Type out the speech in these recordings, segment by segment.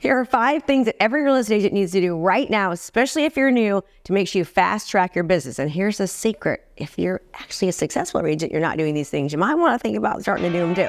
Here are five things that every real estate agent needs to do right now, especially if you're new, to make sure you fast track your business. And here's a secret if you're actually a successful agent, you're not doing these things, you might want to think about starting to do them too.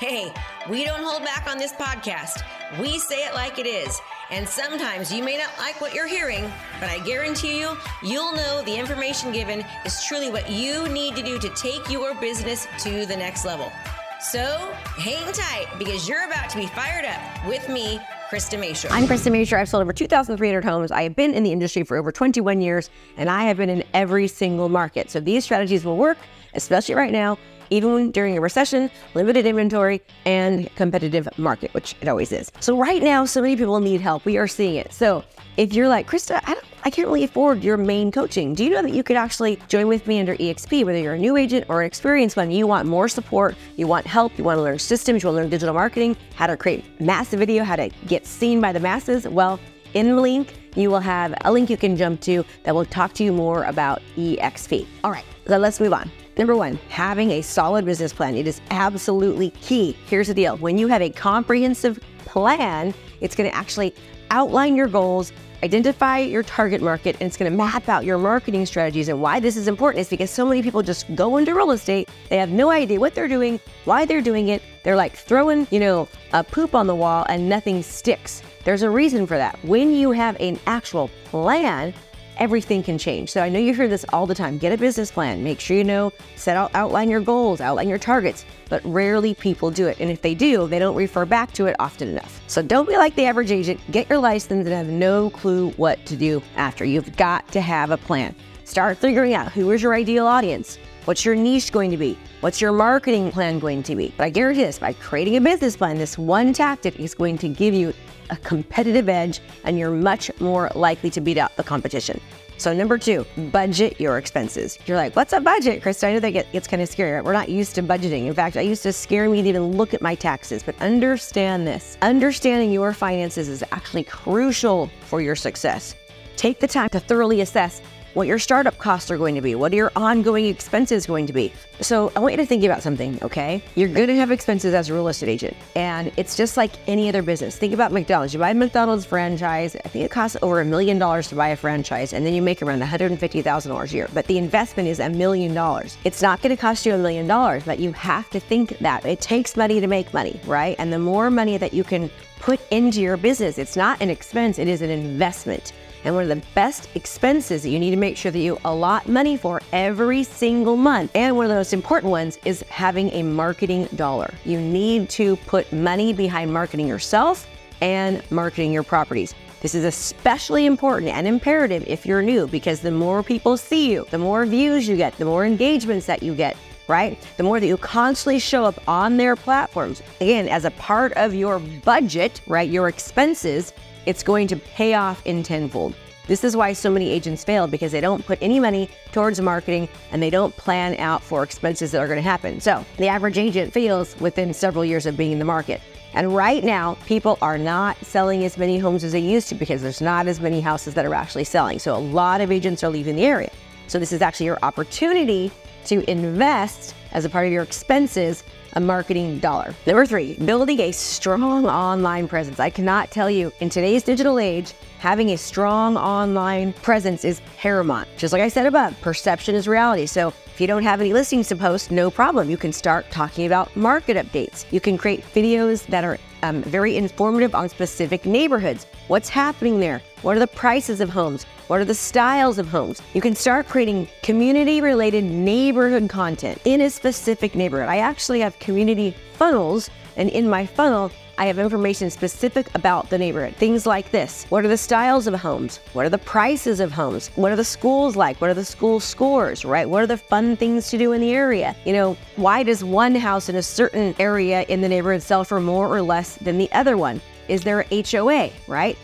Hey, we don't hold back on this podcast. We say it like it is. And sometimes you may not like what you're hearing, but I guarantee you, you'll know the information given is truly what you need to do to take your business to the next level. So hang tight because you're about to be fired up with me, Krista Mashore. I'm Krista Mashore. I've sold over 2,300 homes. I have been in the industry for over 21 years, and I have been in every single market. So these strategies will work, especially right now even during a recession, limited inventory, and competitive market, which it always is. So right now, so many people need help. We are seeing it. So if you're like, Krista, I don't I can't really afford your main coaching. Do you know that you could actually join with me under EXP, whether you're a new agent or an experienced one? You want more support, you want help, you want to learn systems, you want to learn digital marketing, how to create massive video, how to get seen by the masses. Well, in the link, you will have a link you can jump to that will talk to you more about EXP. All right, so let's move on. Number one, having a solid business plan. It is absolutely key. Here's the deal when you have a comprehensive plan, it's going to actually outline your goals, identify your target market, and it's going to map out your marketing strategies. And why this is important is because so many people just go into real estate, they have no idea what they're doing, why they're doing it. They're like throwing, you know, a poop on the wall and nothing sticks. There's a reason for that. When you have an actual plan, everything can change. So I know you hear this all the time. Get a business plan. Make sure you know, set out, outline your goals, outline your targets. But rarely people do it. And if they do, they don't refer back to it often enough. So don't be like the average agent. Get your license and have no clue what to do after. You've got to have a plan. Start figuring out who is your ideal audience. What's your niche going to be? What's your marketing plan going to be? But I guarantee this by creating a business plan, this one tactic is going to give you a competitive edge and you're much more likely to beat out the competition. So, number two, budget your expenses. You're like, what's a budget, Krista? I know that gets kind of scary. We're not used to budgeting. In fact, I used to scare me to even look at my taxes. But understand this understanding your finances is actually crucial for your success. Take the time to thoroughly assess what your startup costs are going to be, what are your ongoing expenses going to be. So I want you to think about something, okay? You're going to have expenses as a real estate agent, and it's just like any other business. Think about McDonald's. You buy a McDonald's franchise, I think it costs over a million dollars to buy a franchise, and then you make around $150,000 a year. But the investment is a million dollars. It's not going to cost you a million dollars, but you have to think that it takes money to make money, right? And the more money that you can put into your business, it's not an expense, it is an investment. And one of the best expenses that you need to make sure that you allot money for every single month, and one of the most important ones, is having a marketing dollar. You need to put money behind marketing yourself and marketing your properties. This is especially important and imperative if you're new because the more people see you, the more views you get, the more engagements that you get, right? The more that you constantly show up on their platforms, again, as a part of your budget, right? Your expenses, it's going to pay off in tenfold. This is why so many agents fail because they don't put any money towards marketing and they don't plan out for expenses that are going to happen. So the average agent fails within several years of being in the market. And right now, people are not selling as many homes as they used to because there's not as many houses that are actually selling. So a lot of agents are leaving the area. So this is actually your opportunity to invest as a part of your expenses a marketing dollar. Number three, building a strong online presence. I cannot tell you in today's digital age, having a strong online presence is paramount. Just like I said above, perception is reality. So if you don't have any listings to post, no problem. You can start talking about market updates. You can create videos that are um, very informative on specific neighborhoods. What's happening there? What are the prices of homes? What are the styles of homes? You can start creating community related neighborhood content in a specific neighborhood. I actually have community funnels, and in my funnel, I have information specific about the neighborhood. Things like this What are the styles of homes? What are the prices of homes? What are the schools like? What are the school scores, right? What are the fun things to do in the area? You know, why does one house in a certain area in the neighborhood sell for more or less than the other one? Is there a HOA, right?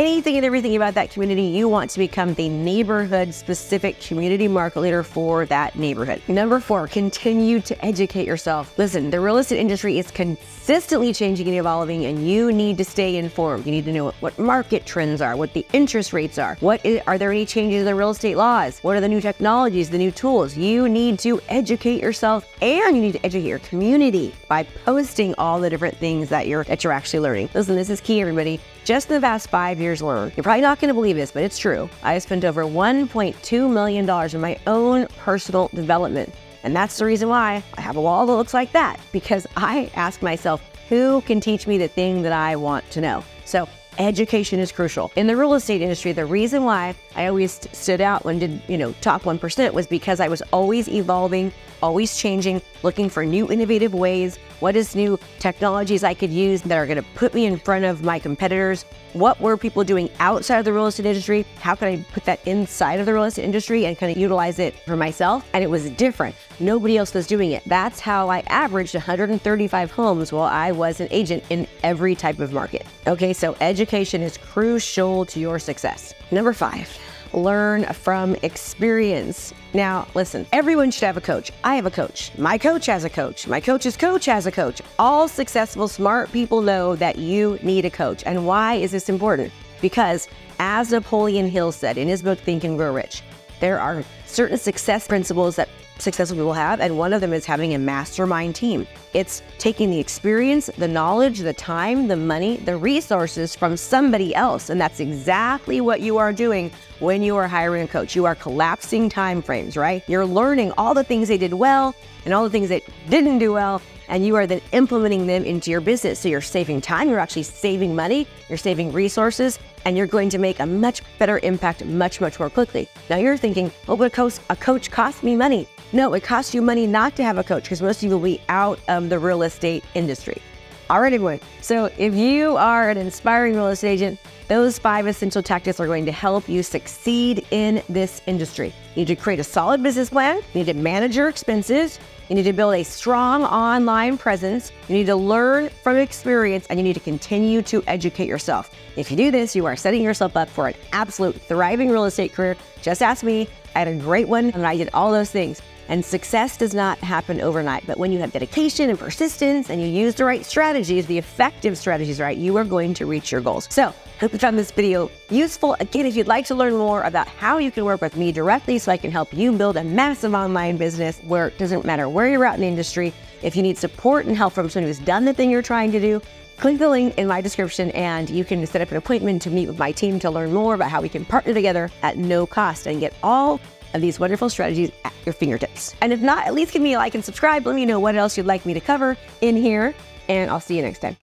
Anything and everything about that community, you want to become the neighborhood specific community market leader for that neighborhood. Number four, continue to educate yourself. Listen, the real estate industry is consistently changing and evolving, and you need to stay informed. You need to know what market trends are, what the interest rates are, what is, are there any changes in the real estate laws, what are the new technologies, the new tools. You need to educate yourself and you need to educate your community by posting all the different things that you're that you're actually learning. Listen, this is key, everybody. Just in the past five years alone, you're probably not going to believe this, but it's true. I have spent over $1.2 million in my own personal development. And that's the reason why I have a wall that looks like that, because I ask myself, who can teach me the thing that I want to know? So education is crucial. In the real estate industry, the reason why I always stood out when did, you know, top 1% was because I was always evolving, always changing, looking for new innovative ways. What is new technologies I could use that are going to put me in front of my competitors? What were people doing outside of the real estate industry? How can I put that inside of the real estate industry and kind of utilize it for myself? And it was different. Nobody else was doing it. That's how I averaged 135 homes while I was an agent in every type of market. Okay, so education is crucial to your success. Number five, learn from experience. Now, listen, everyone should have a coach. I have a coach. My coach has a coach. My coach's coach has a coach. All successful, smart people know that you need a coach. And why is this important? Because, as Napoleon Hill said in his book Think and Grow Rich, there are certain success principles that successful people have, and one of them is having a mastermind team. It's taking the experience, the knowledge, the time, the money, the resources from somebody else. And that's exactly what you are doing when you are hiring a coach. You are collapsing time frames, right? You're learning all the things they did well and all the things they didn't do well and you are then implementing them into your business. So you're saving time, you're actually saving money, you're saving resources, and you're going to make a much better impact much, much more quickly. Now you're thinking, oh, but a coach, a coach costs me money. No, it costs you money not to have a coach because most of you will be out of the real estate industry. All right, everyone. So if you are an inspiring real estate agent, those five essential tactics are going to help you succeed in this industry. You need to create a solid business plan. You need to manage your expenses. You need to build a strong online presence. You need to learn from experience and you need to continue to educate yourself. If you do this, you are setting yourself up for an absolute thriving real estate career. Just ask me. I had a great one and I did all those things. And success does not happen overnight. But when you have dedication and persistence and you use the right strategies, the effective strategies, right, you are going to reach your goals. So, hope you found this video useful. Again, if you'd like to learn more about how you can work with me directly so I can help you build a massive online business where it doesn't matter where you're at in the industry, if you need support and help from someone who's done the thing you're trying to do, click the link in my description and you can set up an appointment to meet with my team to learn more about how we can partner together at no cost and get all of these wonderful strategies at your fingertips. And if not, at least give me a like and subscribe. Let me know what else you'd like me to cover in here, and I'll see you next time.